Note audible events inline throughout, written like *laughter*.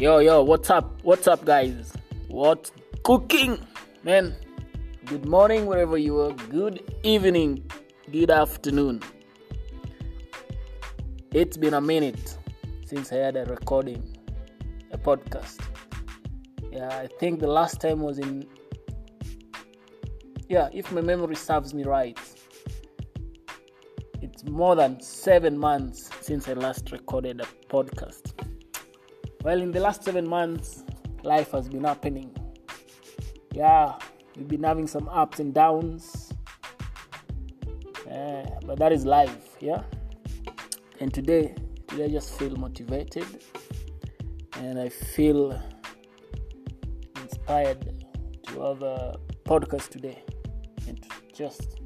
Yo, yo, what's up? What's up, guys? What's cooking? Man, good morning wherever you are. Good evening. Good afternoon. It's been a minute since I had a recording, a podcast. Yeah, I think the last time was in. Yeah, if my memory serves me right, it's more than seven months since I last recorded a podcast. Well, in the last seven months, life has been happening. Yeah, we've been having some ups and downs. Uh, but that is life, yeah. And today, today I just feel motivated and I feel inspired to have a podcast today and just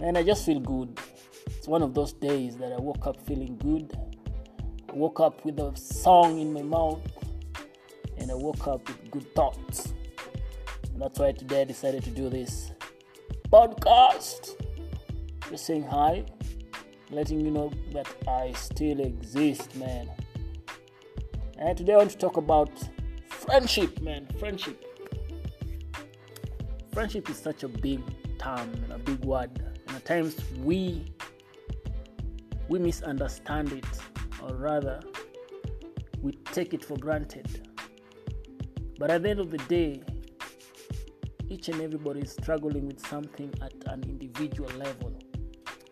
and I just feel good. It's one of those days that I woke up feeling good woke up with a song in my mouth and I woke up with good thoughts. And that's why today I decided to do this podcast. Just saying hi, letting you know that I still exist, man. And today I want to talk about friendship, man. Friendship. Friendship is such a big term and a big word. And at times we we misunderstand it or rather, we take it for granted. But at the end of the day, each and everybody is struggling with something at an individual level.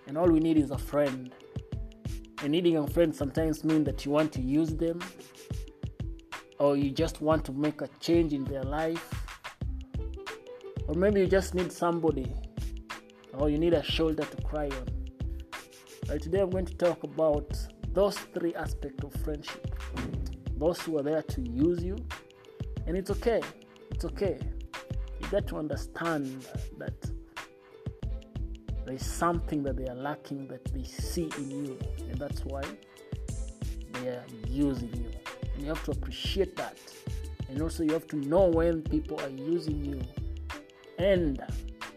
And all we need is a friend. And needing a friend sometimes means that you want to use them or you just want to make a change in their life. Or maybe you just need somebody or you need a shoulder to cry on. Right, today I'm going to talk about those three aspects of friendship. Those who are there to use you. And it's okay. It's okay. You get to understand that there's something that they are lacking that they see in you. And that's why they are using you. And you have to appreciate that. And also you have to know when people are using you and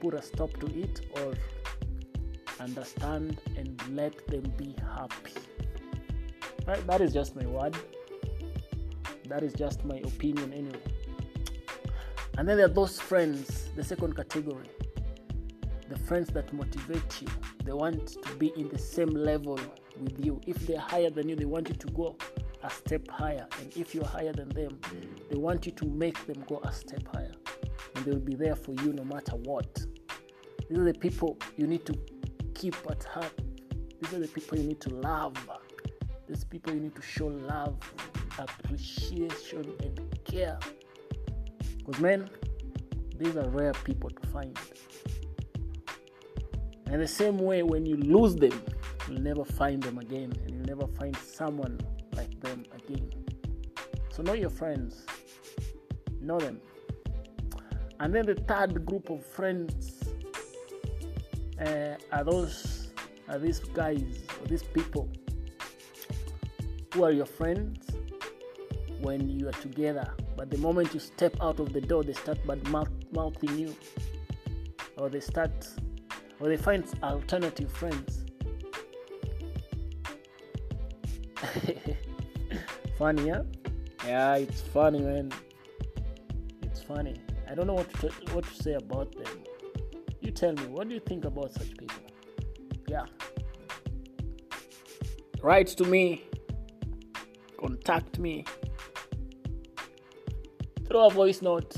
put a stop to it or understand and let them be happy Right? That is just my word. That is just my opinion, anyway. And then there are those friends, the second category. The friends that motivate you. They want to be in the same level with you. If they're higher than you, they want you to go a step higher. And if you're higher than them, they want you to make them go a step higher. And they'll be there for you no matter what. These are the people you need to keep at heart. These are the people you need to love. These people you need to show love, appreciation, and care. Because, man, these are rare people to find. And the same way, when you lose them, you'll never find them again, and you'll never find someone like them again. So, know your friends, know them. And then the third group of friends uh, are those, are these guys, or these people who are your friends when you are together, but the moment you step out of the door, they start bad mouth- mouthing you, or they start, or they find alternative friends. *laughs* funny? Yeah, it's funny, man. It's funny. I don't know what to what to say about them. You tell me, what do you think about such people? Yeah. Write to me contact me throw a voice note.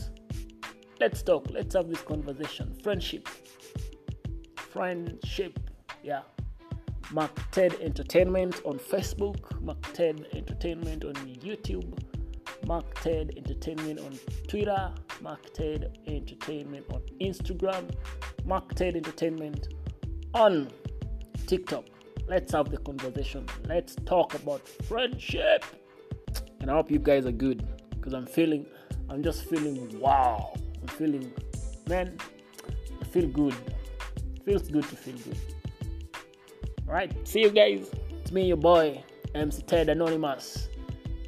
Let's talk. Let's have this conversation. Friendship. Friendship. Yeah. Mark Ted Entertainment on Facebook. Mark Ted Entertainment on YouTube. Mark Ted Entertainment on Twitter. Mark Ted Entertainment on Instagram. Mark Ted Entertainment on TikTok let's have the conversation. Let's talk about friendship. And I hope you guys are good because I'm feeling, I'm just feeling wow. I'm feeling, man, I feel good. Feels good to feel good. All right, see you guys. It's me, your boy, MC Ted Anonymous,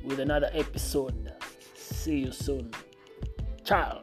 with another episode. See you soon. Ciao.